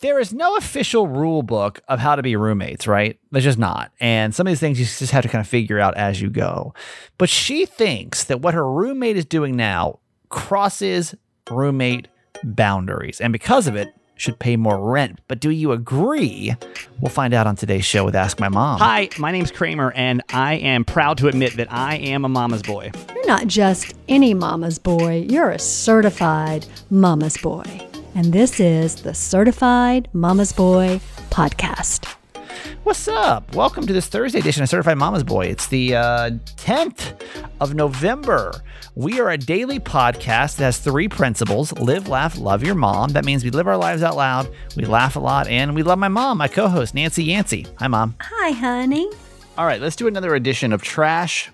there is no official rule book of how to be roommates, right? There's just not. And some of these things you just have to kind of figure out as you go. But she thinks that what her roommate is doing now crosses roommate boundaries. And because of it, should pay more rent. But do you agree? We'll find out on today's show with Ask My Mom. Hi, my name's Kramer, and I am proud to admit that I am a mama's boy. You're not just any mama's boy, you're a certified mama's boy. And this is the Certified Mama's Boy podcast. What's up? Welcome to this Thursday edition of Certified Mama's Boy. It's the uh, 10th of November. We are a daily podcast that has three principles live, laugh, love your mom. That means we live our lives out loud, we laugh a lot, and we love my mom, my co host, Nancy Yancey. Hi, Mom. Hi, honey. All right, let's do another edition of Trash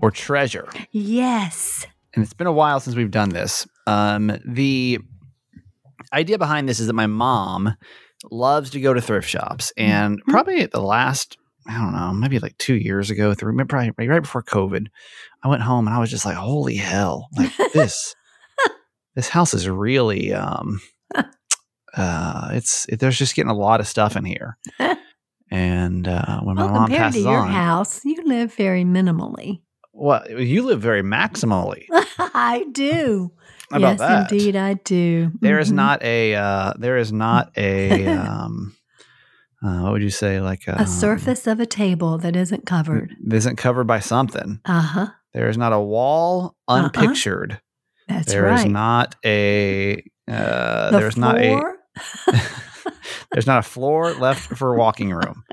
or Treasure. Yes. And it's been a while since we've done this. Um, the idea behind this is that my mom loves to go to thrift shops, and Mhm. probably at the last, I don't know, maybe like two years ago, through probably right before COVID, I went home and I was just like, "Holy hell! Like this, this house is really, um, uh, it's it, there's just getting a lot of stuff in here." And uh, when my Well, mom compared to your on, house, you live very minimally. well, you live very maximally. I do. How about yes, that? indeed, I do. There is Mhm. not a uh, there is not a um, uh, what would you say like a surface of a table that isn't covered. isn't covered by something. Uh huh. There is not a wall Uh-uh. unpictured. That's There is right. There is not a uh, the there's not a? there's not a floor left for a walking room.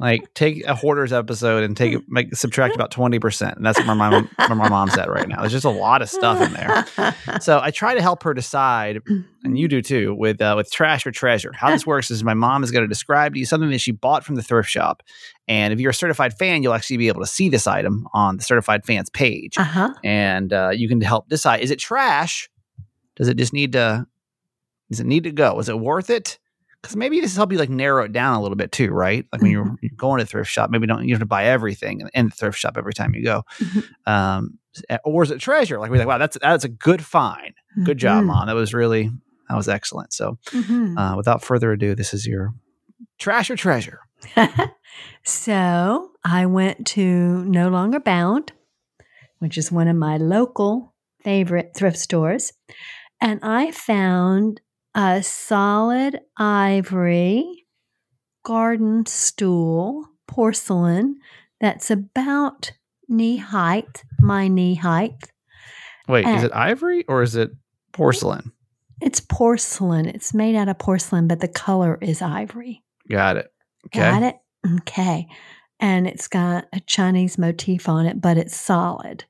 Like take a hoarders episode and take it, make subtract about twenty percent, and that's where my mom, where my mom's at right now. There's just a lot of stuff in there. So I try to help her decide, and you do too, with uh, with trash or treasure. How this works is my mom is going to describe to you something that she bought from the thrift shop, and if you're a certified fan, you'll actually be able to see this item on the certified fans page, Uh huh. and uh, you can help decide: is it trash? Does it just need to? Does it need to go? Is it worth it? Because maybe this help you like narrow it down a little bit too, right? Like when you're, Mm-hmm. you're going to thrift shop, maybe don't you have to buy everything in- the thrift shop every time you go. Mhm. Um, or is it treasure? Like we're like, wow, that's that's a good find. Good job, Mhm. mom. That was really that was excellent. So, Mhm. uh, without further ado, this is your trash or treasure. so I went to No Longer Bound, which is one of my local favorite thrift stores, and I found a solid ivory garden stool porcelain that's about knee height, my knee height. Wait, is Uh, it ivory or is it porcelain? It's porcelain. It's made out of porcelain, but the color is ivory. Got it. Okay. Got it? Okay. And it's got a Chinese motif on it, but it's solid.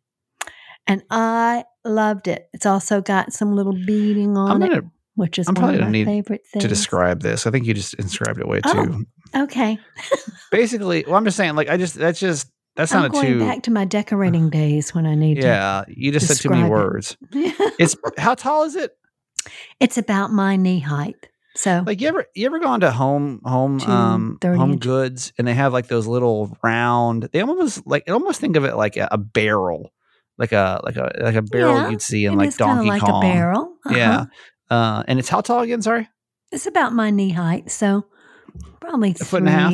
And I loved it. It's also got some little beading I'm on it, gonna which is I'm one probably of gonna my need favorite things. to describe this. I think you just described it way Oh. too. Okay. Basically, well, I'm just saying, like, I just that's just that I'm going too. back to my decorating days when I need yeah, you just said too many it. words. It's how tall is it? it's about my knee height. So Like you ever you ever gone to home home Two um home inch. goods and they have like those little round they almost like it almost think of it like a, a barrel like a like a like a barrel Yeah, you'd see in like Donkey like Kong. a barrel. Uh-huh. Yeah. Uh, and it's how tall again? Sorry, It's about my knee height. So probably A foot and a half?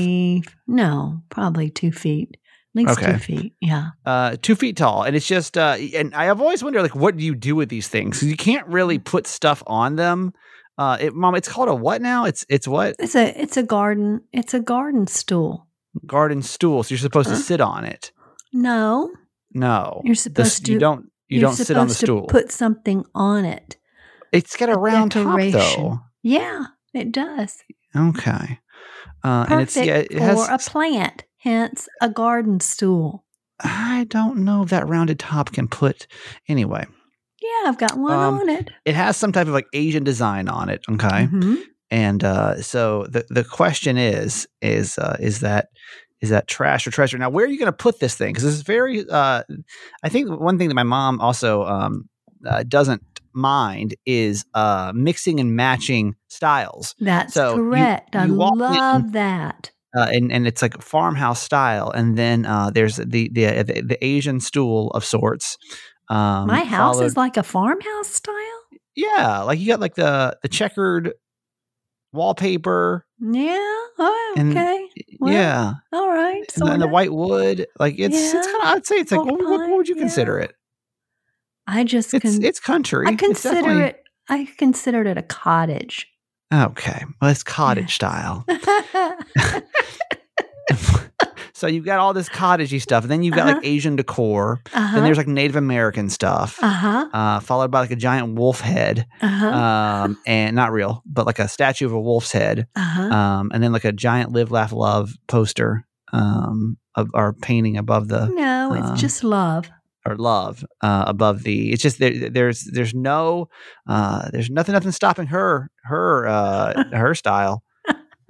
No, probably two feet. At least Okay. two feet. Yeah. uh, two feet tall, and it's just. Uh, and I have always wondered, like, what do you do with these things? you can't really put stuff on them. Uh, it, Mom, it's called a what now? It's it's what It's a it's a garden it's a garden stool. garden stool. So you're supposed to sit on it. No, No, you're The supposed to you don't you don't sit on the supposed to stool. Put something on it. It's got a, round top though. Yeah, it does. Okay. Uh, and it's Perfect yeah, it has. for a plant. Hence, a garden stool. I don't know if that rounded top can put. Anyway, Yeah, I've got one Um, on it. it has some type of like Asian design on it. Okay, Mhm. and uh, so the the question is is uh, is that is that trash or treasure? Now, where are you going to put this thing? Because this is very. Uh, I think one thing that my mom also um, uh, doesn't mind is uh, mixing and matching styles. That's So you- correct. I you walk in- love that. uh, and and it's like farmhouse style, and then uh, there's the, the the the Asian stool of sorts. Um, My house followed- is like a farmhouse style. yeah, like you got like the the checkered wallpaper. Yeah. Oh, okay. Well, yeah, All right. and, the- and the white wood. Like it's it's kind of. I'd say it's like what, what, what would you time, consider it? I just It's con- it's country. I consider definitely- it. I considered it a cottage. okay. Well, it's cottage style. so you've got all this cottagey stuff, and then you've got Uh-huh. like Asian decor. uh-huh. Then there's like Native American stuff, uh-huh. uh, followed by like a giant wolf head, Uh-huh. um, and not real, but like a statue of a wolf's head, uh-huh. um, and then like a giant "Live, Laugh, Love" poster, um, of, or painting above the no, it's uh, just love. Or love uh, above the. It's just there, there's there's no uh, there's nothing nothing stopping her her uh, her style.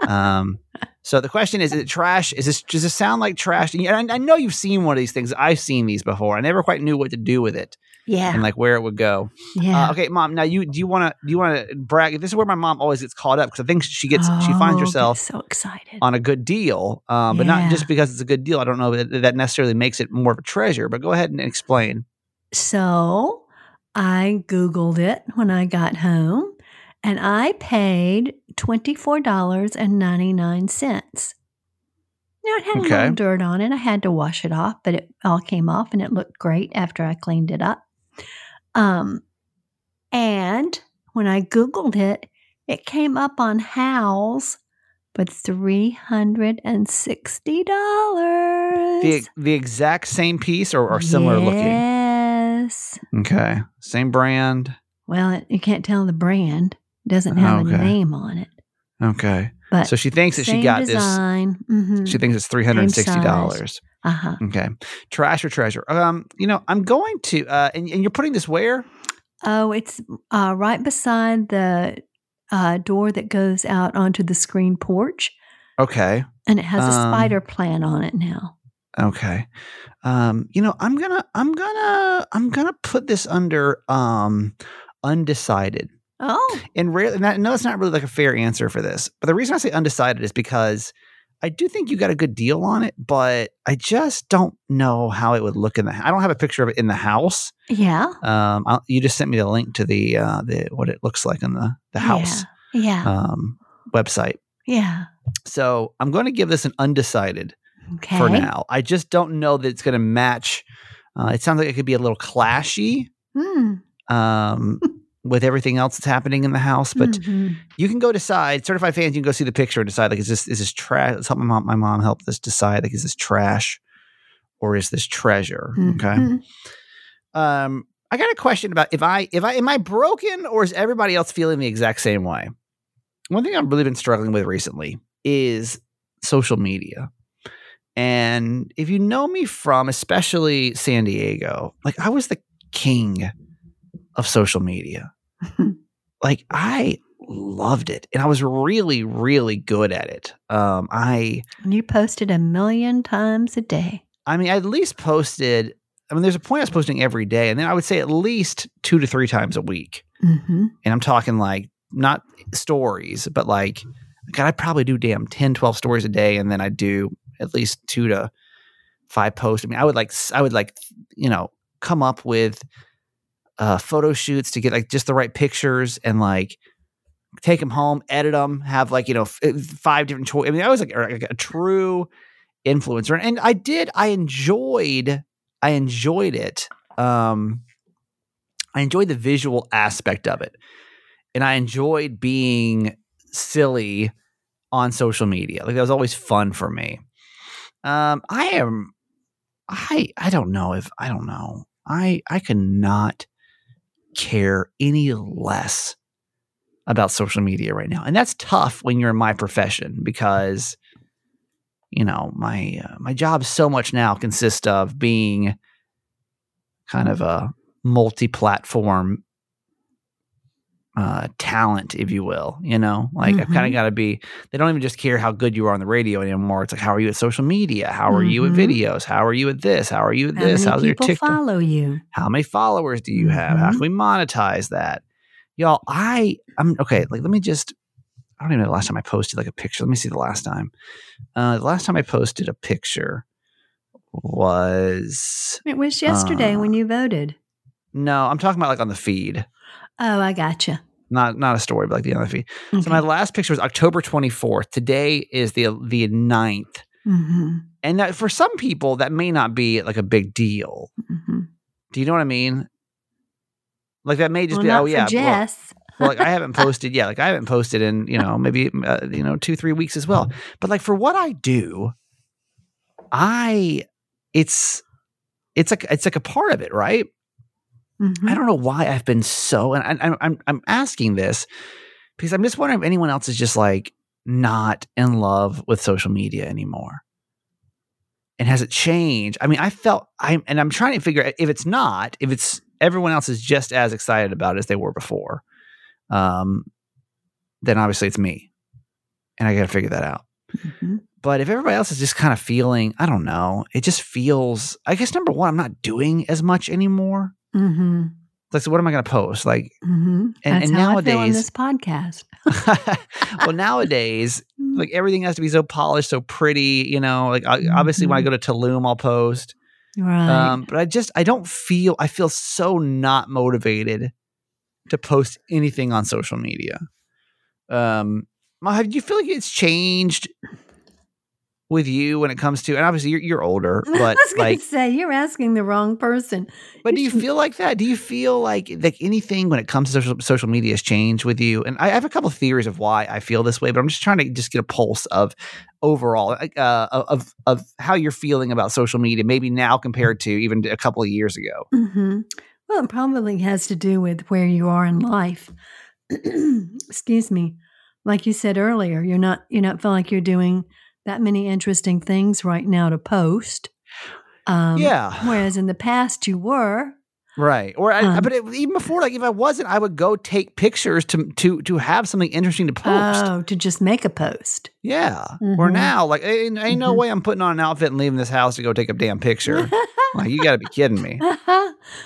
Um, so the question is: Is it trash? Is this does it sound like trash? And I, I know you've seen one of these things. I've seen these before. I never quite knew what to do with it Yeah. and like where it would go. yeah. Uh, okay, mom. Now you do you want to do you want to brag? This is where my mom always gets caught up because I think she gets she finds Oh, herself so excited. on a good deal, um, but not just because it's a good deal. I don't know that that necessarily makes it more of a treasure. But go ahead and explain. So I Googled it when I got home and I paid $24.99. Now it had a little dirt on it. I had to wash it off, but it all came off and it looked great after I cleaned it up. Um, and when I Googled it, it came up on Houzz but $360. The, the exact same piece or, or similar yes. looking? Yes. Okay. Same brand. Well, it, you can't tell the brand. It doesn't have okay. a name on it. Okay. But so she thinks that she got design. this. Mm-hmm. She thinks it's $360. Uh-huh. Okay. Trash or treasure? Um, you know, I'm going to uh and, and you're putting this where? Oh, it's uh right beside the uh door that goes out onto the screen porch. Okay. And it has a um, spider plant plan on it now. Okay. Um, you know, I'm gonna I'm gonna I'm gonna put this under um undecided. Oh. And rarely no, that's not really like a fair answer for this. But the reason I say undecided is because I do think you got a good deal on it, but I just don't know how it would look in the. I don't have a picture of it in the house. yeah. Um, I'll, you just sent me the link to the uh, the what it looks like in the the house Yeah. um, website. Yeah. So I'm going to give this an undecided Okay. for now. I just don't know that it's going to match. Uh, it sounds like it could be a little clashy Hmm. um, with everything else that's happening in the house, but Mhm. you can go decide. Certified fans, you can go see the picture and decide like, is this is this trash? Let's help my mom. My mom help this decide like, is this trash or is this treasure? Okay. Mhm. Um, I got a question about if I if I am I broken or is everybody else feeling the exact same way? One thing I've really been struggling with recently is social media. And if you know me from especially San Diego, like I was the king of social media. Like I loved it and I was really really good at it. Um I And you posted a million times a day. I mean, I at least posted. I mean, there's a point I was posting every day, and then I would say at least two to three times a week. Mm-hmm. And I'm talking like not stories, but like, God, I'd probably do damn 10, 12 stories a day, and then I'd do at least two to five posts. I mean, I would like, I would like, you know, come up with uh, photo shoots to get like just the right pictures and like take them home, edit them, have like you know f- five different choices. I mean, I was like a, like a true influencer, and I did. I enjoyed. I enjoyed it. Um, I enjoyed the visual aspect of it, and I enjoyed being silly on social media. Like that was always fun for me. Um, I am. I I don't know if I don't know. I I could not care any less about social media right now, and that's tough when you're in my profession because you know my uh, my job so much now consists of being kind of a multi-platform uh, talent, if you will. You know, like I've kind of got to be. They don't even just care how good you are on the radio anymore. It's like, how are you at social media? How are you at Mhm. videos? How are you at this? How are you at How this? How's your people TikTok? follow you? How many followers do you have? How Mhm. can we monetize that? Y'all, I I'm okay, like let me just I don't even know the last time I posted like a picture. Let me see the last time. Uh the last time I posted a picture was It was yesterday Uh, when you voted. no, I'm talking about like on the feed. Oh, I gotcha. Not not a story, but like the other feed. So my last picture was October 24th. Today is the the 9th. Mhm, And that, for some people, that may not be like a big deal. mhm. Do you know what I mean? Like that may just Well, be, oh yeah, well, Jess. well, like I haven't posted, yeah, like I haven't posted in you know maybe uh, you know two three weeks as well. But like for what I do, I it's it's like it's like a part of it, right? Mhm. I don't know why I've been so, and I, I'm I'm asking this because I'm just wondering if anyone else is just like not in love with social media anymore. And has it changed? I mean, I felt I'm, and I'm trying to figure out if it's not, if it's everyone else is just as excited about it as they were before, um, then obviously it's me, and I got to figure that out. Mhm. But if everybody else is just kind of feeling, I don't know, it just feels. I guess number one, I'm not doing as much anymore. Mhm. Like, so what am I going to post? Like, Mhm. And- and how I feel on nowadays- this podcast. well, nowadays, Mm. like everything has to be so polished, so pretty. You know, like I, obviously when I go to Tulum, I'll post. right. Um, but I just I don't feel I feel so not motivated to post anything on social media. Um, have you feel like it's changed with you when it comes to? And obviously you're you're older, I but was going like, say you're asking the wrong person. but do you feel like that? Do you feel like like anything when it comes to social social media has changed with you? And I have a couple of theories of why I feel this way, but I'm just trying to just get a pulse of overall uh, of of how you're feeling about social media, maybe now compared to even a couple of years ago. mm-hmm. Well, it probably has to do with where you are in life. Excuse me. Like you said earlier, you're not you're not feeling like you're doing that many interesting things right now to post. Um, yeah, Whereas in the past you were. right. Or I, Um, but it, even before, like if I wasn't, I would go take pictures to to to have something interesting to post. Oh, to just make a post. yeah. Or Mhm. now, like ain't, ain't no Mhm. way I'm putting on an outfit and leaving this house to go take a damn picture. like you got to be kidding me.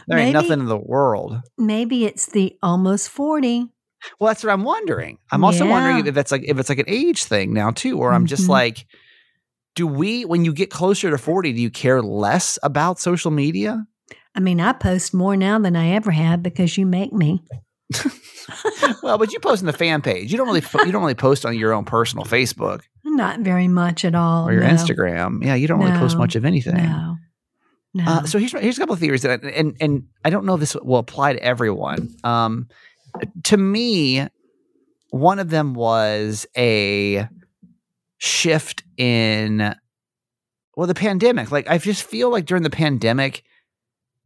There ain't nothing in the world. Maybe it's the almost 40. Well, that's what I'm wondering. I'm also wondering if it's like if it's like an age thing now too, or I'm just Mhm. like, do we when you get closer to 40, do you care less about social media? I mean, I post more now than I ever have because you make me. well, but you post on the fan page. You don't really you don't really post on your own personal Facebook Not very much at all. or your no. Instagram. Yeah, you don't really post much of anything. No. No. Uh, so here's here's a couple of theories that and and I don't know if this will apply to everyone. Um, to me, one of them was a shift in well the pandemic. Like I just feel like during the pandemic,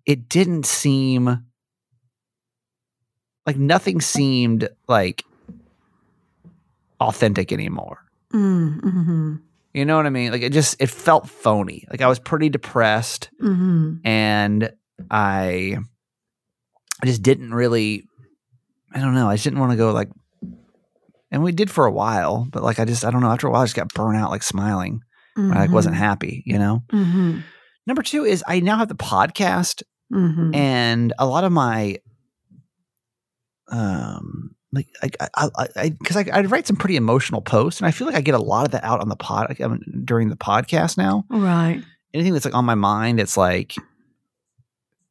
it didn't seem like nothing seemed like authentic anymore. Mm, hmm You know what I mean? Like it just it felt phony. Like I was pretty depressed hmm and I I just didn't really I don't know, I just didn't want to go like and we did for a while, but like I just I don't know, after a while I just got burnt out like smiling. I like wasn't happy, you know? hmm Number two is I now have the podcast hmm and a lot of my um like I I I because I, I, write some pretty emotional posts and I feel like I get a lot of that out on the pod I mean, during the podcast now. Right. anything that's like on my mind that's like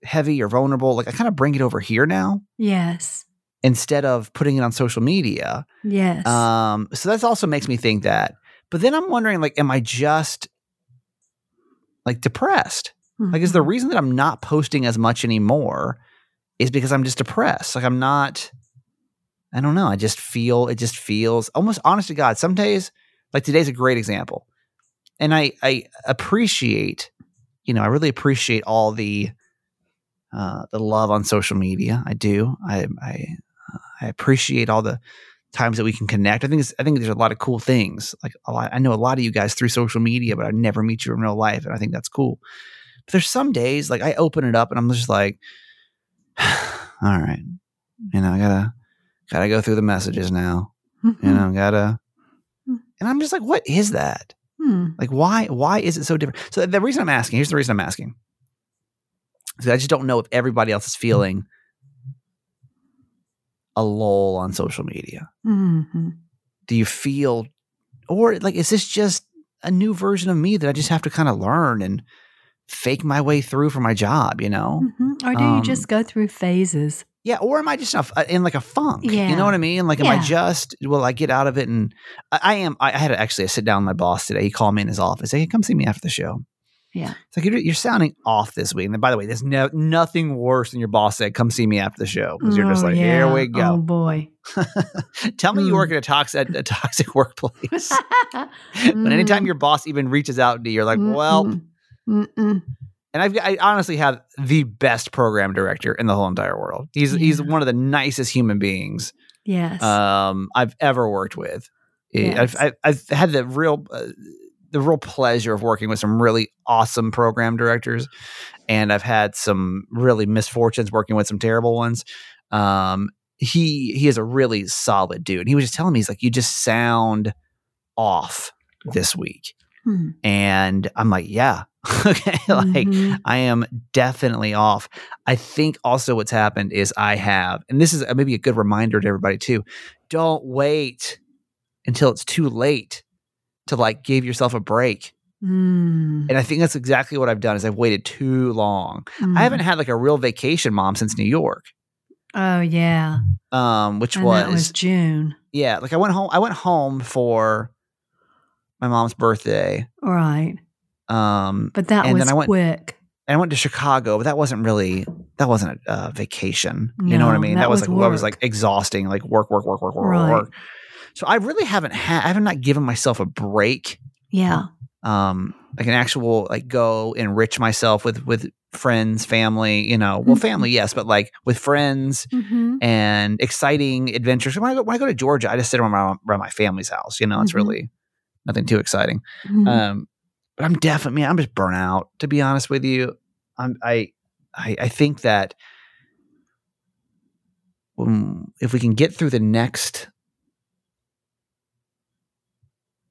heavy or vulnerable, like I kind of bring it over here now Yes. Instead of putting it on social media. Yes. Um, so that also makes me think that. But then I'm wondering, like, am I just like depressed? Like, is the Mhm. reason that I'm not posting as much anymore is because I'm just depressed? Like, I'm not. I don't know. I just feel it. Just feels almost honest to God. Some days, like today's a great example, and I I appreciate, you know, I really appreciate all the uh, the love on social media. I do. I I I appreciate all the times that we can connect. I think I think there's a lot of cool things. Like a lot, I know a lot of you guys through social media, but I never meet you in real life, and I think that's cool. But there's some days like I open it up and I'm just like, all right, you know, I gotta gotta go through the messages now. You know, gotta, Mhm. and I'm just like, what is that? Hmm. Like, why why is it so different? So the reason I'm asking, here's the reason I'm asking. I just don't know if everybody else is feeling a lull on social media. Mhm. Do you feel, or like, is this just a new version of me that I just have to kind of learn and fake my way through for my job? You know? Mhm. Or do you Um, just go through phases? Yeah, or am I just in, a, in like a funk? Yeah. You know what I mean? Like, am I just? Will I get out of it? And I, I am. I, I had to actually sit down with my boss today. He called me in his office. He Hey, come see me after the show. Yeah. It's like you're, you're sounding off this week. And then, by the way, there's no, nothing worse than your boss said, "Come see me after the show," because you're just Oh, like, yeah. "Here we Oh go." boy. Tell me you Mm. work at a toxic, a toxic workplace. but anytime your boss even reaches out to you, you're like, "Well," Mm. And I've, I honestly have the best program director in the whole entire world. He's he's one of the nicest human beings yes. um, I've ever worked with. Yes. I've, I've, I've had the real uh, the real pleasure of working with some really awesome program directors, and I've had some really misfortunes working with some terrible ones. Um, he he is a really solid dude. And he was just telling me he's like, you just sound off this week, Hmm. and I'm like, yeah, okay, like. Mhm. I am definitely off. I think also what's happened is I have, and this is uh, maybe a good reminder to everybody too. Don't wait until it's too late to like give yourself a break. Mm. And I think that's exactly what I've done is I've waited too long. Mm. I haven't had like a real vacation mom since New York. Oh yeah. Um, which was, was June. yeah, like I went home I went home for my mom's birthday. Right. Um But that was then I went- quick. and I went to Chicago, but that wasn't really that wasn't a uh, vacation. You know what I mean? that That, was, was like that was like exhausting, like work, work, work, work, work, Right. work. So I really haven't had I have not not given myself a break. Yeah. Um, like an actual like go enrich myself with with friends, family. You know, well, Mhm. family, yes, but like with friends Mm-hmm. and exciting adventures. When I go when I go to Georgia, I just sit around my, around my family's house. You know, it's Mhm. really nothing too exciting. Mm-hmm. Um, but I'm definitely, man, I'm just burnt out. To be honest with you, I'm, I, I, I think that um, if we can get through the next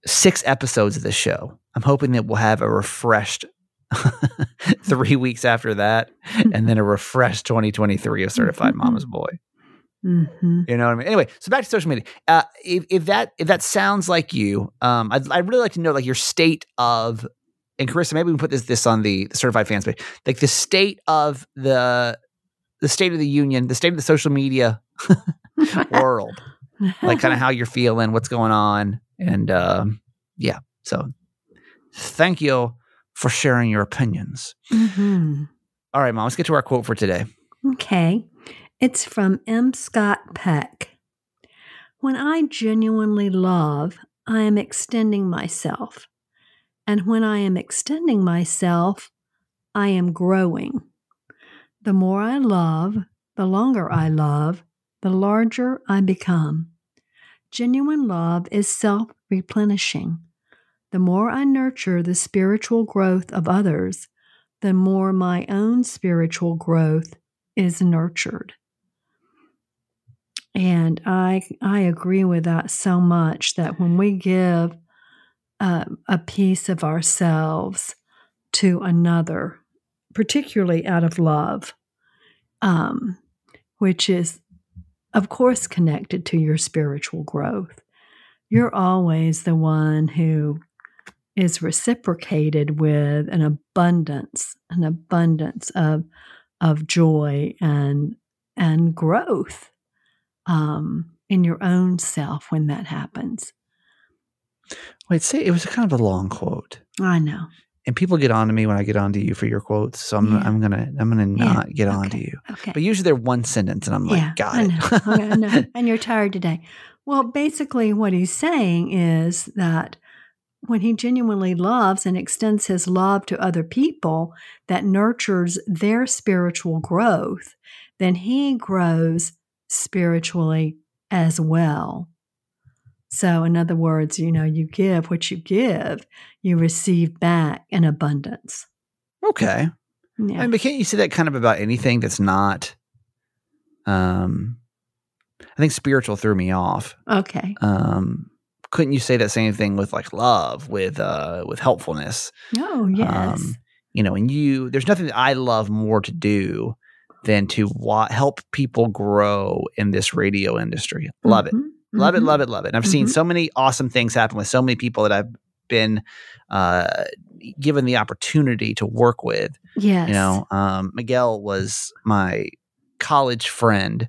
six episodes of this show, I'm hoping that we'll have a refreshed three weeks after that, and then a refreshed 2023 of Certified Mama's Boy. mm-hmm. You know what I mean? Anyway, so back to social media. Uh, if, if that if that sounds like you, um, I'd, I'd really like to know like your state of, and Carissa, maybe we can put this this on the certified fans page, like the state of the the state of the union, the state of the social media world, like kind of how you're feeling, what's going on, and um, yeah. So, thank you for sharing your opinions. hmm All right, mom, let's get to our quote for today. Okay. It's from M. Scott Peck. When I genuinely love, I am extending myself. And when I am extending myself, I am growing. The more I love, the longer I love, the larger I become. Genuine love is self replenishing. The more I nurture the spiritual growth of others, the more my own spiritual growth is nurtured. And I I agree with that so much that when we give uh, a piece of ourselves to another, particularly out of love, um, which is of course connected to your spiritual growth, you're always the one who is reciprocated with an abundance, an abundance of of joy and and growth um, in your own self when that happens. Wait, say it was kind of a long quote. I know. And people get on to me when I get on to you for your quotes. So I'm Yeah. I'm gonna I'm gonna Yeah. not get on to you. Okay. But usually they're one sentence, and I'm like, yeah, got I know. Okay, I know. And you're tired today. Well, basically, what he's saying is that when he genuinely loves and extends his love to other people that nurtures their spiritual growth, then he grows spiritually as well. So, in other words, you know, you give what you give, you receive back in abundance. okay. Yeah. I mean, but can't you say that kind of about anything that's not? Um, I think spiritual threw me off. okay. Um, couldn't you say that same thing with like love, with uh, with helpfulness? Oh, yes. Um, you know, and you, there's nothing that I love more to do than to wa- help people grow in this radio industry. Love it. Love it, mhm. love it, love it. And I've seen Mhm. so many awesome things happen with so many people that I've been uh, given the opportunity to work with. Yes. You know, um, Miguel was my college friend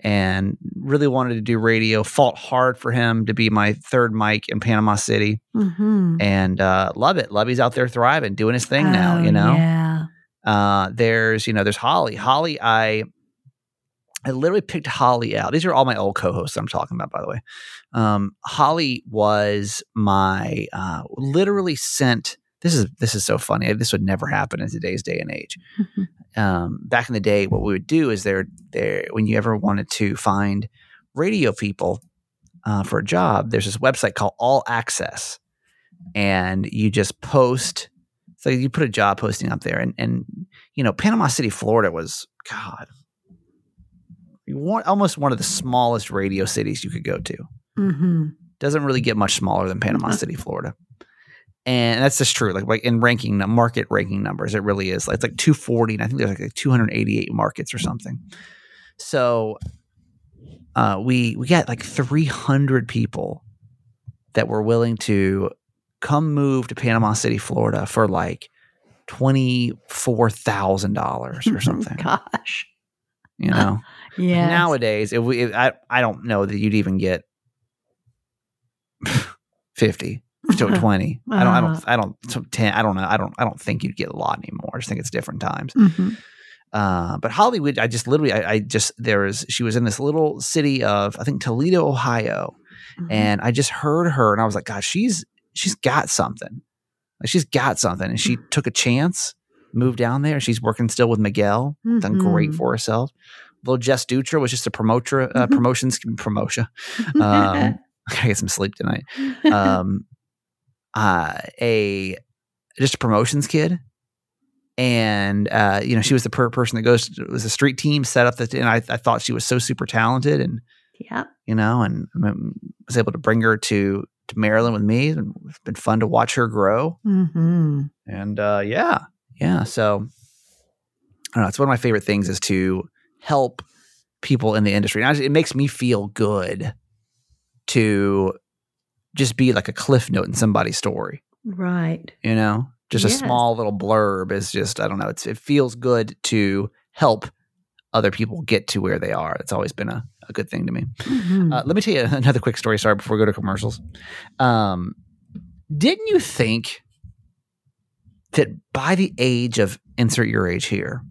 and really wanted to do radio. Fought hard for him to be my third mic in Panama City Mm-hmm. and uh, love it. Love Lovey's out there thriving, doing his thing now, you know? Oh, Yeah. Uh, there's, you know, there's Holly. Holly, I I literally picked Holly out. These are all my old co-hosts I'm talking about, by the way. Um, Holly was my uh, literally sent. This is this is so funny. This would never happen in today's day and age. Um, back in the day, what we would do is there there when you ever wanted to find radio people uh, for a job, there's this website called All Access, and you just post. So you put a job posting up there, and and you know Panama City, Florida was God, almost one of the smallest radio cities you could go to. Mm-hmm. Doesn't really get much smaller than Panama. City, Florida. And that's just true. Like, like in ranking, market ranking numbers, it really is. It's like 240, and I think there's like 288 markets or something. So uh, we we got like 300 people that were willing to come move to Panama City, Florida for like twenty four thousand dollars or something. Gosh. you know, Yeah. nowadays if we, if, I I don't know that you'd even get fifty to twenty. I don't I Uh-huh. don't I don't so ten. I don't know. I don't I don't think you'd get a lot anymore. I just think it's different times. hmm Uh, but Hollywood, I just literally, I, I just there was she was in this little city of I think Toledo, Ohio, Mm-hmm. and I just heard her, and I was like, God, she's she's got something, like she's got something, and she took a chance, moved down there. She's working still with Miguel, done great Mhm. for herself. Little Jess Dutra was just a promoter, uh, Mhm. promotions promotion. Um, I gotta get some sleep tonight. Um, uh, a just a promotions kid, and uh, you know she was the per- person that goes it was a street team set up that, and I, I thought she was so super talented, and yeah. you know, and um, was able to bring her to to Maryland with me, and it's been fun to watch her grow, hmm and uh, yeah, yeah. So I don't know. It's one of my favorite things is to help people in the industry. And it makes me feel good to just be like a cliff note in somebody's story. Right. You know, just a small little blurb is just I don't know. It's it feels good to help other people get to where they are. It's always been a, a good thing to me. Mhm. Uh, let me tell you another quick story. Sorry, before we go to commercials. Um, didn't you think that by the age of insert your age here,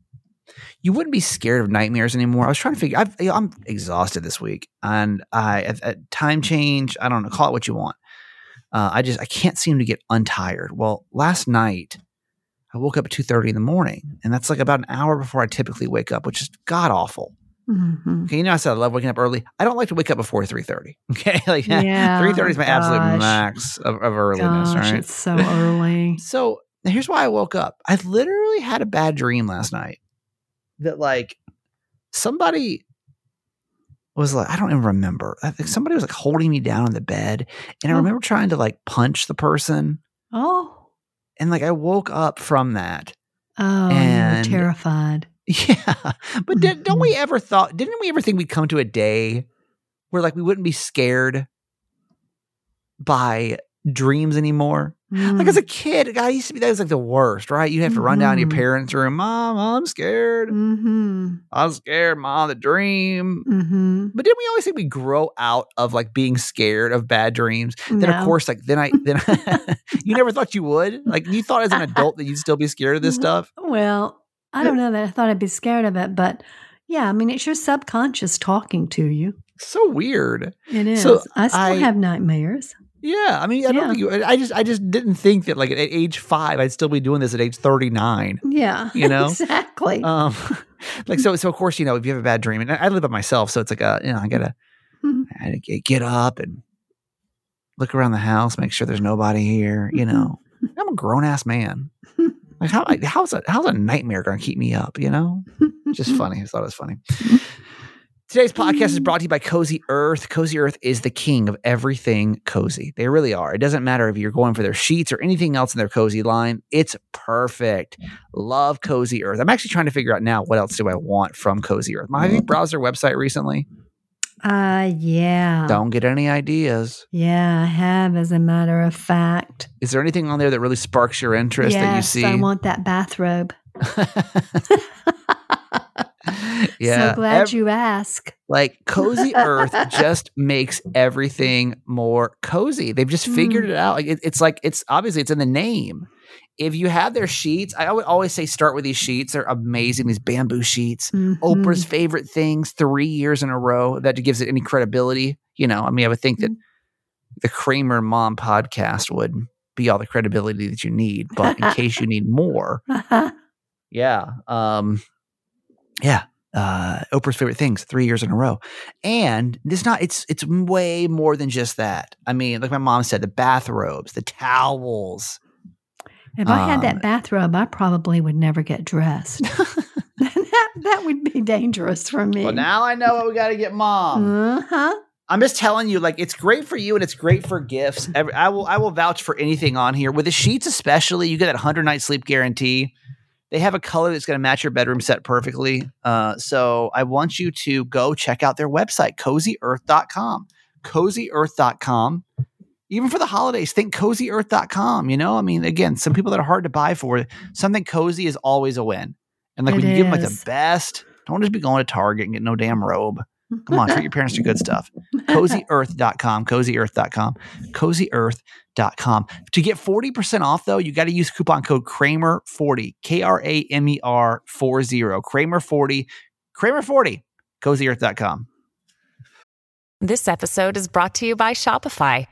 you wouldn't be scared of nightmares anymore? I was trying to figure. I've, I'm exhausted this week, and I time change. I don't know. Call it what you want. Uh, I just I can't seem to get untired. Well, last night I woke up at two thirty in the morning, and that's like about an hour before I typically wake up, which is god awful. Mhm. Okay, you know I said I love waking up early. I don't like to wake up before three thirty. Okay, like Yeah, three thirty is my absolute max of, of earliness. Gosh, right. it's so early. So here's why I woke up. I literally had a bad dream last night that like somebody was like I don't even remember. I think somebody was like holding me down on the bed, and I Oh. remember trying to like punch the person, Oh, and like I woke up from that. oh, And- terrified. Yeah, but did, don't we ever thought? Didn't we ever think we'd come to a day where like we wouldn't be scared by dreams anymore? Like as a kid, I used to be that was like the worst, right? You have to run down to your Mhm. parents' room, Mom, I'm scared. Mm-hmm. I'm scared, Mom. The dream. Mm-hmm. But didn't we always think we grow out of like being scared of bad dreams? Then of course, like then I then you never thought you would. Like you thought as an adult that you'd still be scared of this Mhm. stuff. Well, I don't know that I thought I'd be scared of it, but yeah, I mean, it's your subconscious talking to you. So weird. It is. So I still I- have nightmares. Yeah, I mean, I don't Yeah. think you. I just, I just didn't think that like at age five, I'd still be doing this at age thirty nine. Yeah, You know? exactly. Um, like so, so of course, you know, if you have a bad dream, and I live by myself, so it's like a, you know, I gotta, Mhm. I gotta get- get up and look around the house, make sure there's nobody here. You know, I'm a grown ass man. Like how, how's a how's a nightmare gonna keep me up? You know, just funny. I thought it was funny. Today's podcast is brought to you by Cozy Earth. Cozy Earth is the king of everything cozy. They really are. It doesn't matter if you're going for their sheets or anything else in their cozy line. It's perfect. Love Cozy Earth. I'm actually trying to figure out now what else do I want from Cozy Earth. Have you browsed their website recently? Uh, yeah. Don't get any ideas. Yeah, I have, as a matter of fact. Is there anything on there that really sparks your interest that you see? I want that bathrobe. Yeah. So glad Ev- you asked. like cozy earth just makes everything more cozy they've just figured Mm. it out like it, it's like it's obviously it's in the name if you have their sheets i would always say start with these sheets they're amazing these bamboo sheets Mhm. oprah's favorite things three years in a row that gives it any credibility you know i mean i would think that the kramer mom podcast would be all the credibility that you need but in case you need more yeah. Um, yeah. Uh, Oprah's favorite things three years in a row, and it's not. It's it's way more than just that. I mean, like my mom said, the bathrobes, the towels. If I had Um, that bathrobe, I probably would never get dressed. that, that would be dangerous for me. Well, now I know what we got to get mom. uh huh. I'm just telling you, like it's great for you and it's great for gifts. Every, I will I will vouch for anything on here with the sheets, especially. You get that 100 night sleep guarantee. They have a color that's going to match your bedroom set perfectly. Uh, so I want you to go check out their website, cozyearth.com. Cozyearth.com. Even for the holidays, think cozyearth.com. You know, I mean, again, some people that are hard to buy for, something cozy is always a win. And like It when you give them like the best, don't just be going to Target and get no damn robe. Come on, treat your parents to good stuff. CozyEarth.com, CozyEarth.com, CozyEarth.com. To get 40% off, though, you got to use coupon code Kramer40, K R A M E R 40, Kramer40, Kramer40, CozyEarth.com. This episode is brought to you by Shopify.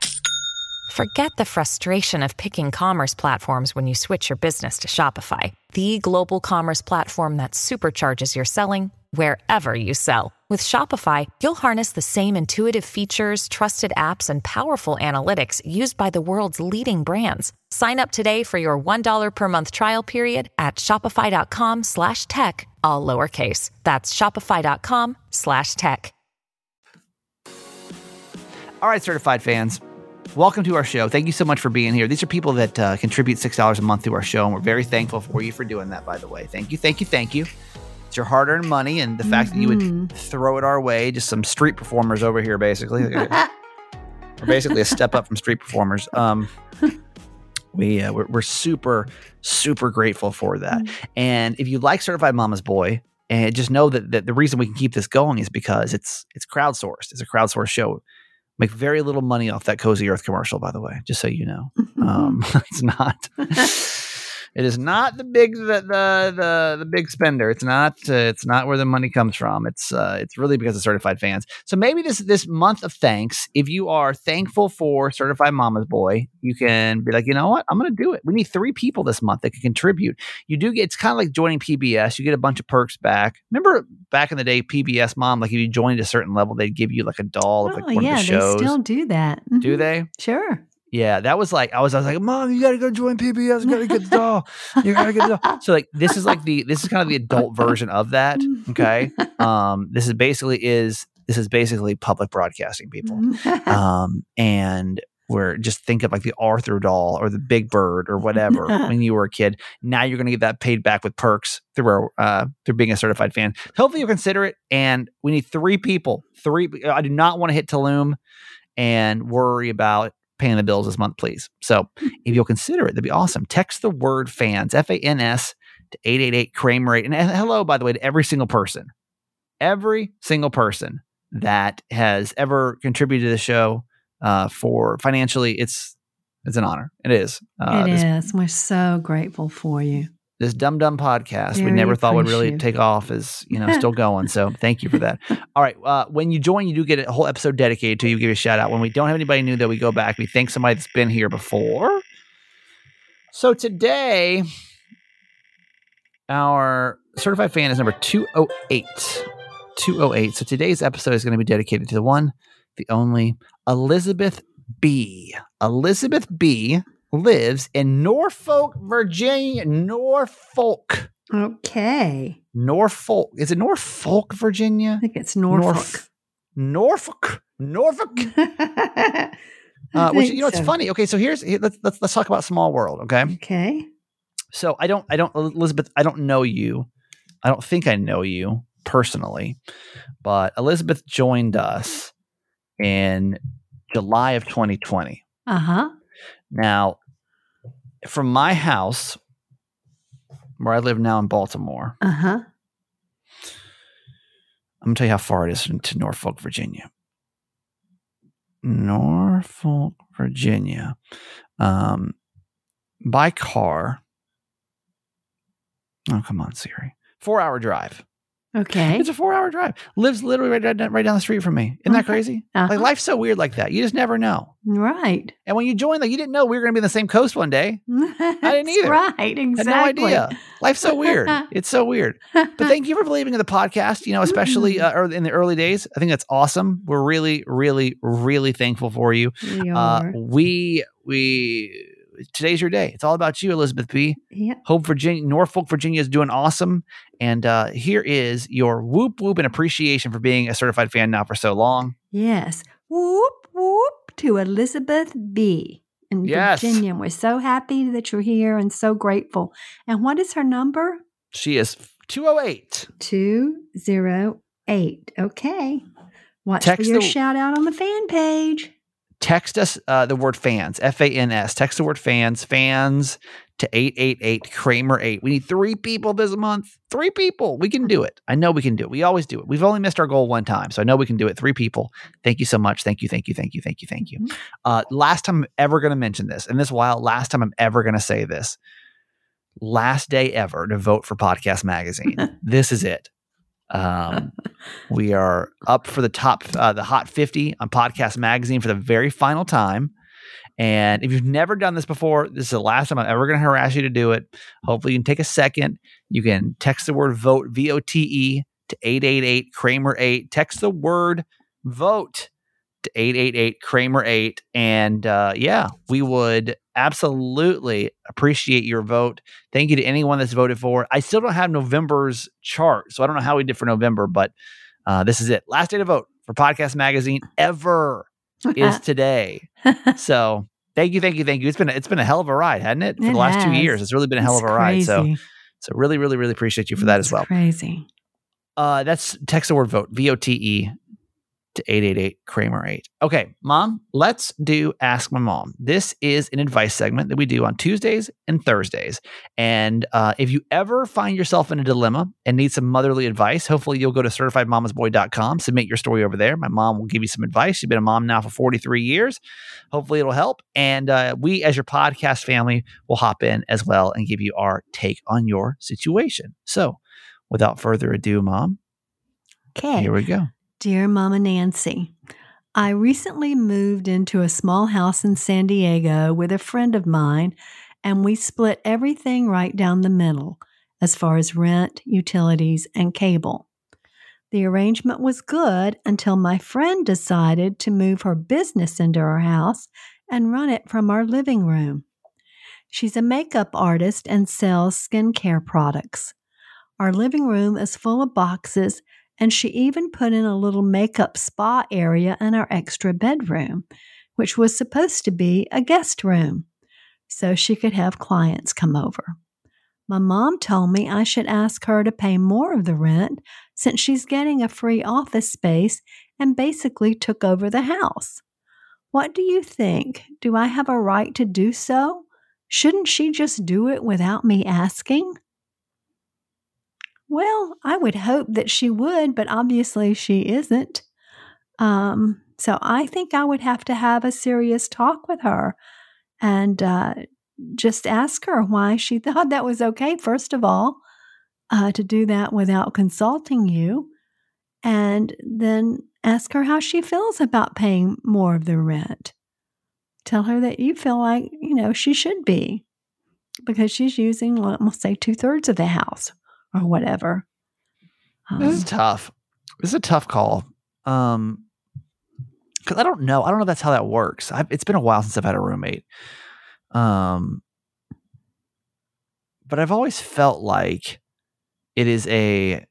Forget the frustration of picking commerce platforms when you switch your business to Shopify, the global commerce platform that supercharges your selling wherever you sell. With Shopify, you'll harness the same intuitive features, trusted apps, and powerful analytics used by the world's leading brands. Sign up today for your $1 per month trial period at shopify.com slash tech, all lowercase. That's shopify.com slash tech. All right, certified fans, welcome to our show. Thank you so much for being here. These are people that uh, contribute $6 a month to our show, and we're very thankful for you for doing that, by the way. Thank you, thank you, thank you. It's your hard earned money, and the fact that you would Mhm. throw it our way, just some street performers over here, basically. We're basically a step up from street performers. Um, we uh, we're, we're super super grateful for that. And if you like Certified Mama's Boy, and just know that, that the reason we can keep this going is because it's it's crowdsourced. It's a crowdsourced show. Make very little money off that Cozy Earth commercial, by the way, just so you know. Um, it's not. It is not the big the the the, the big spender. It's not uh, it's not where the money comes from. It's uh, it's really because of certified fans. So maybe this this month of thanks, if you are thankful for certified mama's boy, you can be like, you know what, I'm going to do it. We need three people this month that can contribute. You do get it's kind of like joining PBS. You get a bunch of perks back. Remember back in the day, PBS mom, like if you joined a certain level, they'd give you like a doll of like oh, one yeah, of the shows. they still do that. do Mhm. they? Sure. Yeah, that was like I was. I was like, "Mom, you gotta go join PBS. You gotta get the doll. You gotta get the doll." So like, this is like the this is kind of the adult version of that. Okay, um, this is basically is this is basically public broadcasting, people. Um, and we're just think of like the Arthur doll or the Big Bird or whatever when you were a kid. Now you're gonna get that paid back with perks through our uh through being a certified fan. Hopefully you'll consider it. And we need three people. Three. I do not want to hit Tulum and worry about paying the bills this month, please. So if you'll consider it, that'd be awesome. Text the word fans, F A N S, to 888 Kramer And hello, by the way, to every single person, every single person that has ever contributed to the show uh, for financially, it's it's an honor. It is. Uh, it is. We're so grateful for you. This dumb dumb podcast we never thought would really take off is you know still going so thank you for that. All right uh, when you join you do get a whole episode dedicated to you give you a shout out. When we don't have anybody new though we go back we thank somebody that's been here before. So today our certified fan is number 208 208 so today's episode is going to be dedicated to the one the only elizabeth b. Elizabeth b lives in Norfolk, Virginia. Norfolk. Okay. Norfolk. Is it Norfolk, Virginia? I think it's Norfolk. Norfolk. Norfolk. Uh, which you know, it's funny. Okay, so here's here, let's let's let's talk about Small World. Okay, Okay. so I don't I don't Elizabeth I don't know you. I don't think I know you personally, but Elizabeth joined us in July of 2020. Uh huh. Now, from my house, where I live now in Baltimore, Uh huh. I'm gonna tell you how far it is to Norfolk, Virginia. Norfolk, Virginia. Um, by car. Oh, come on, Siri. Four hour drive. Okay. It's a four hour drive. Lives literally right, down- right down the street from me. Isn't that crazy? Uh-huh. Like life's so weird like that. You just never know. Right. And when you join, like you didn't know we were going to be in the same coast one day. I didn't either. Right. Exactly. had no idea. Life's so weird. it's so weird. But thank you for believing in the podcast. You know, especially Mm-hmm. uh, early- in the early days. I think that's awesome. We're really, really, really thankful for you. We Uh, we we today's your day. It's all about you, Elizabeth B. Yep. Hope Virginia, Norfolk, Virginia is doing awesome. And uh, here is your whoop whoop and appreciation for being a certified fan now for so long. Yes. Whoop, whoop to Elizabeth B. in Yes. Virginia. We're so happy that you're here and so grateful. And what is her number? She is 208. 208. Okay. Watch Text for your the- shout out on the fan page. Text us uh, the word fans, F A N S. Text the word fans, fans to 888 Kramer 8. We need three people this month. Three people. We can do it. I know we can do it. We always do it. We've only missed our goal one time. So I know we can do it. Three people. Thank you so much. Thank you. Thank you. Thank you. Thank you. Thank you. Mhm. Uh, last time I'm ever going to mention this, and this while last time I'm ever going to say this. Last day ever to vote for Podcast Magazine. this is it. Um, we are up for the top, uh, the Hot 50 on Podcast Magazine for the very final time. And if you've never done this before, this is the last time I'm ever going to harass you to do it. Hopefully, you can take a second. You can text the word vote, V O T E, to 888 Kramer 8. Text the word vote to 888 Kramer 8. And uh, yeah, we would absolutely appreciate your vote. Thank you to anyone that's voted for. I still don't have November's chart, so I don't know how we did for November, but uh, this is it. Last day to vote for Podcast Magazine ever is today. So thank you, thank you, thank you. It's been it's been a hell of a ride, hasn't it? For It the last two years, it's really been a hell of It's a ride. So so really, really, really appreciate you for that as well. Crazy. Uh, that's text the word vote V O T E to eight eight eight Kramer eight. Okay, mom, let's do ask my mom. This is an advice segment that we do on Tuesdays and Thursdays. And uh, if you ever find yourself in a dilemma and need some motherly advice, hopefully you'll go to certifiedmamasboy.com, submit your story over there. My mom will give you some advice. She's been a mom now for 43 years. Hopefully it'll help. And uh, we, as your podcast family, will hop in as well and give you our take on your situation. So without further ado, mom, Okay. here we go. Dear Mama Nancy, I recently moved into a small house in San Diego with a friend of mine, and we split everything right down the middle as far as rent, utilities, and cable. The arrangement was good until my friend decided to move her business into our house and run it from our living room. She's a makeup artist and sells skincare products. Our living room is full of boxes and she even put in a little makeup spa area in our extra bedroom, which was supposed to be a guest room, so she could have clients come over. My mom told me I should ask her to pay more of the rent since she's getting a free office space and basically took over the house. What do you think? Do I have a right to do so? Shouldn't she just do it without me asking? Well, I would hope that she would, but obviously she isn't. Um, so I think I would have to have a serious talk with her and uh, just ask her why she thought that was okay, first of all, uh, to do that without consulting you, and then ask her how she feels about paying more of the rent. Tell her that you feel like, you know, she should be because she's using, let- we'll say, two thirds of the house or whatever. This is Um, tough. This is a tough call. Um, because I don't know. I don't know if that's how that works. I've, it's been a while since I've had a roommate. Um, but I've always felt like it is a,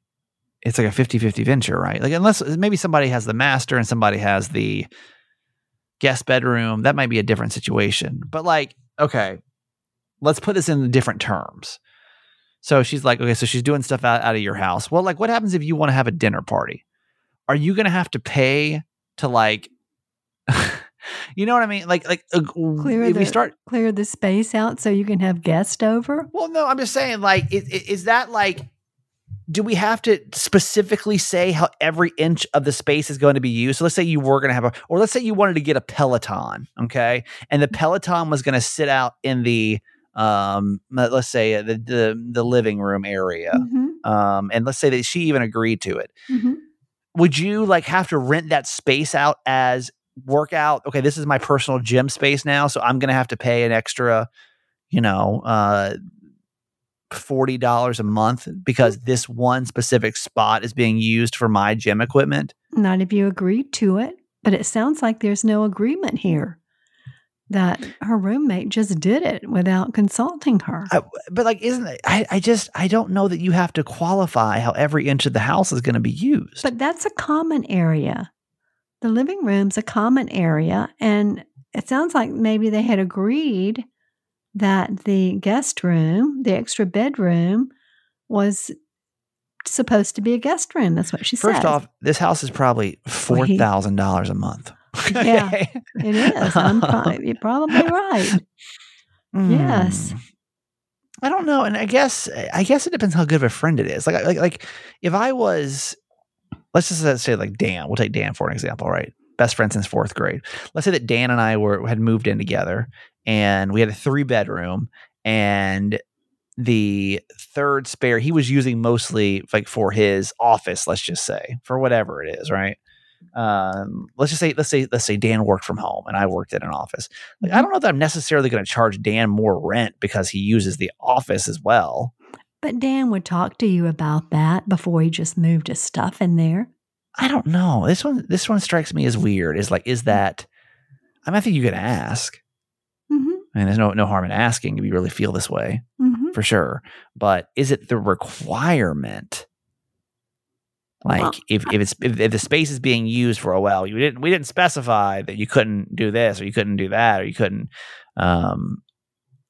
it's like a 50-50 venture, right? Like unless maybe somebody has the master and somebody has the guest bedroom, that might be a different situation. But like, okay, let's put this in different terms. So she's like, okay, so she's doing stuff out, out of your house. Well, like, what happens if you want to have a dinner party? Are you going to have to pay to like, you know what I mean? Like, like uh, Clear if we the- start. clear the space out so you can have guests over. Well, no, I'm just saying, like, is, is that like, do we have to specifically say how every inch of the space is going to be used? So let's say you were going to have a, or let's say you wanted to get a Peloton, okay, and the Peloton was going to sit out in the, um, let's say uh, the the, the living room area, Mhm, um, and let's say that she even agreed to it. mhm. Would you like have to rent that space out as workout? Okay, this is my personal gym space now, so I'm going to have to pay an extra, you know, uh, forty dollars a month because this one specific spot is being used for my gym equipment. Not if you agreed to it, but it sounds like there's no agreement here. That her roommate just did it without consulting her. I, but like, isn't it? I, I just I don't know that you have to qualify how every inch of the house is going to be used. But that's a common area. The living room's a common area. And it sounds like maybe they had agreed that the guest room, the extra bedroom, was supposed to be a guest room. That's what she said. First off, this house is probably four thousand dollars a month. Yeah, it is. I'm pro- you're probably right. Yes. Mm. I don't know, and I guess I guess it depends how good of a friend it is. Like like like if I was, let's just say like Dan. We'll take Dan for an example, right? Best friend since fourth grade. Let's say that Dan and I were had moved in together, and we had a three bedroom, and the third spare he was using mostly like for his office. Let's just say for whatever it is, right? Um, let's just say let's say let's say Dan worked from home and I worked in an office. Like, I don't know that I'm necessarily going to charge Dan more rent because he uses the office as well. But Dan would talk to you about that before he just moved his stuff in there. I don't know. This one, this one strikes me as weird. Is like, is that? I mean, I think you could ask. hmm I mean, there's no no harm in asking if you really feel this way, hmm for sure. But is it the requirement? Like, Well, if, if it's if, if the space is being used for a well, you didn't we didn't specify that you couldn't do this or you couldn't do that or you couldn't. Um,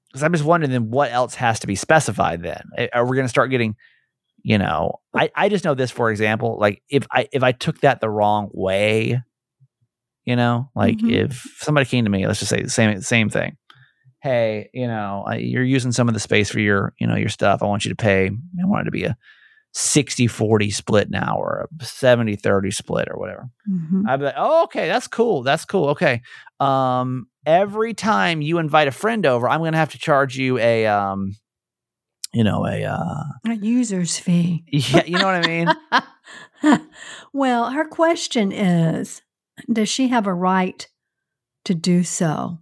because I'm just wondering then what else has to be specified then? Are we going to start getting, you know, I, I just know this for example, like if I if I took that the wrong way, you know, like Mhm. if somebody came to me, let's just say the same same thing. Hey, you know, you're using some of the space for your, you know, your stuff. I want you to pay. I want it to be a 60 40 split now or a 70 30 split or whatever. hmm I'd be like, oh, okay, that's cool. That's cool. Okay. Um, every time you invite a friend over, I'm going to have to charge you a, um, you know, a, uh, A user's fee. yeah, you know what I mean? well, her question is Does she have a right to do so?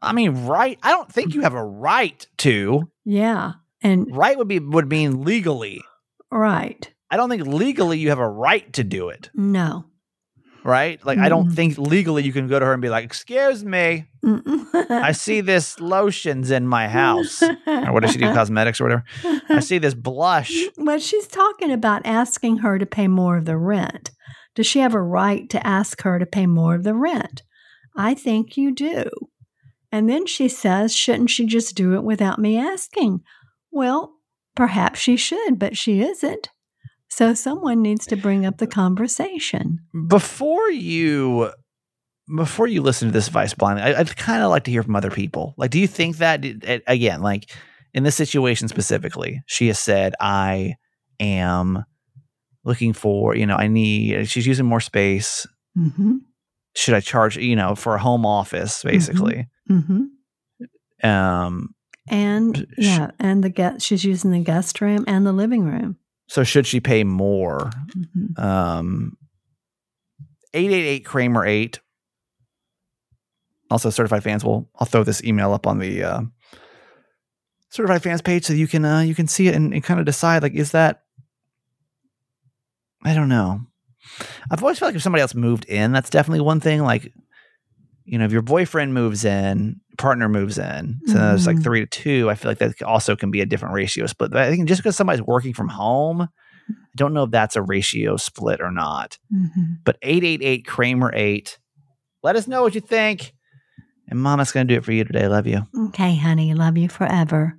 I mean, right. I don't think you have a right to. Yeah. And Right would be, would mean legally. Right. I don't think legally you have a right to do it. No. Right. Like, I don't think legally you can go to her and be like, excuse me, I see this lotions in my house. Or what does she do? Cosmetics or whatever. I see this blush. But she's talking about asking her to pay more of the rent. Does she have a right to ask her to pay more of the rent? I think you do. And then she says, shouldn't she just do it without me asking? Well, perhaps she should, but she isn't. So someone needs to bring up the conversation. before you before you listen to this advice blindly I, i'd kind of like to hear from other people like do you think that again like in this situation specifically she has said i am looking for you know i need she's using more space Mm-hmm. should i charge you know for a home office basically Mm-hmm. um And yeah, and the guest she's using the guest room and the living room. so should she pay more Mhm. um 888 kramer 8 also certified fans will i'll throw this email up on the uh, certified fans page so you can uh, you can see it and, and kind of decide like is that i don't know i've always felt like if somebody else moved in that's definitely one thing like you know if your boyfriend moves in partner moves in so then it's like Mhm. three to two i feel like that also can be a different ratio split but i think just because somebody's working from home i don't know if that's a ratio split or not Mhm. but 888 Kramer 8. Let us know what you think. And Mama's going to do it for you today. Love you. Okay, honey, love you forever.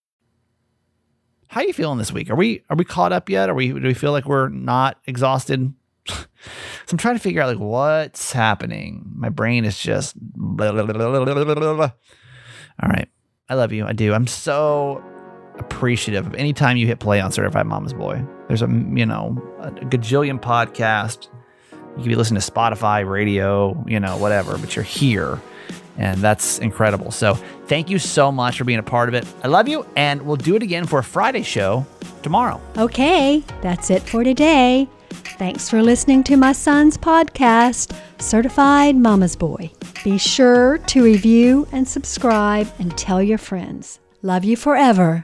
How are you feeling this week? Are we are we caught up yet? Are we do we feel like we're not exhausted? so I'm trying to figure out like what's happening. My brain is just blah, blah, blah, all right. I love you. I do. I'm so appreciative of any time you hit play on Certified Mama's Boy. There's a you know a gajillion podcast. You could be listening to Spotify, radio, you know, whatever, but you're here. And that's incredible. So thank you so much for being a part of it. I love you. And we'll do it again for a Friday show tomorrow. Okay, that's it for today. Thanks for listening to my son's podcast, Certified Mama's Boy. Be sure to review and subscribe and tell your friends. Love you forever.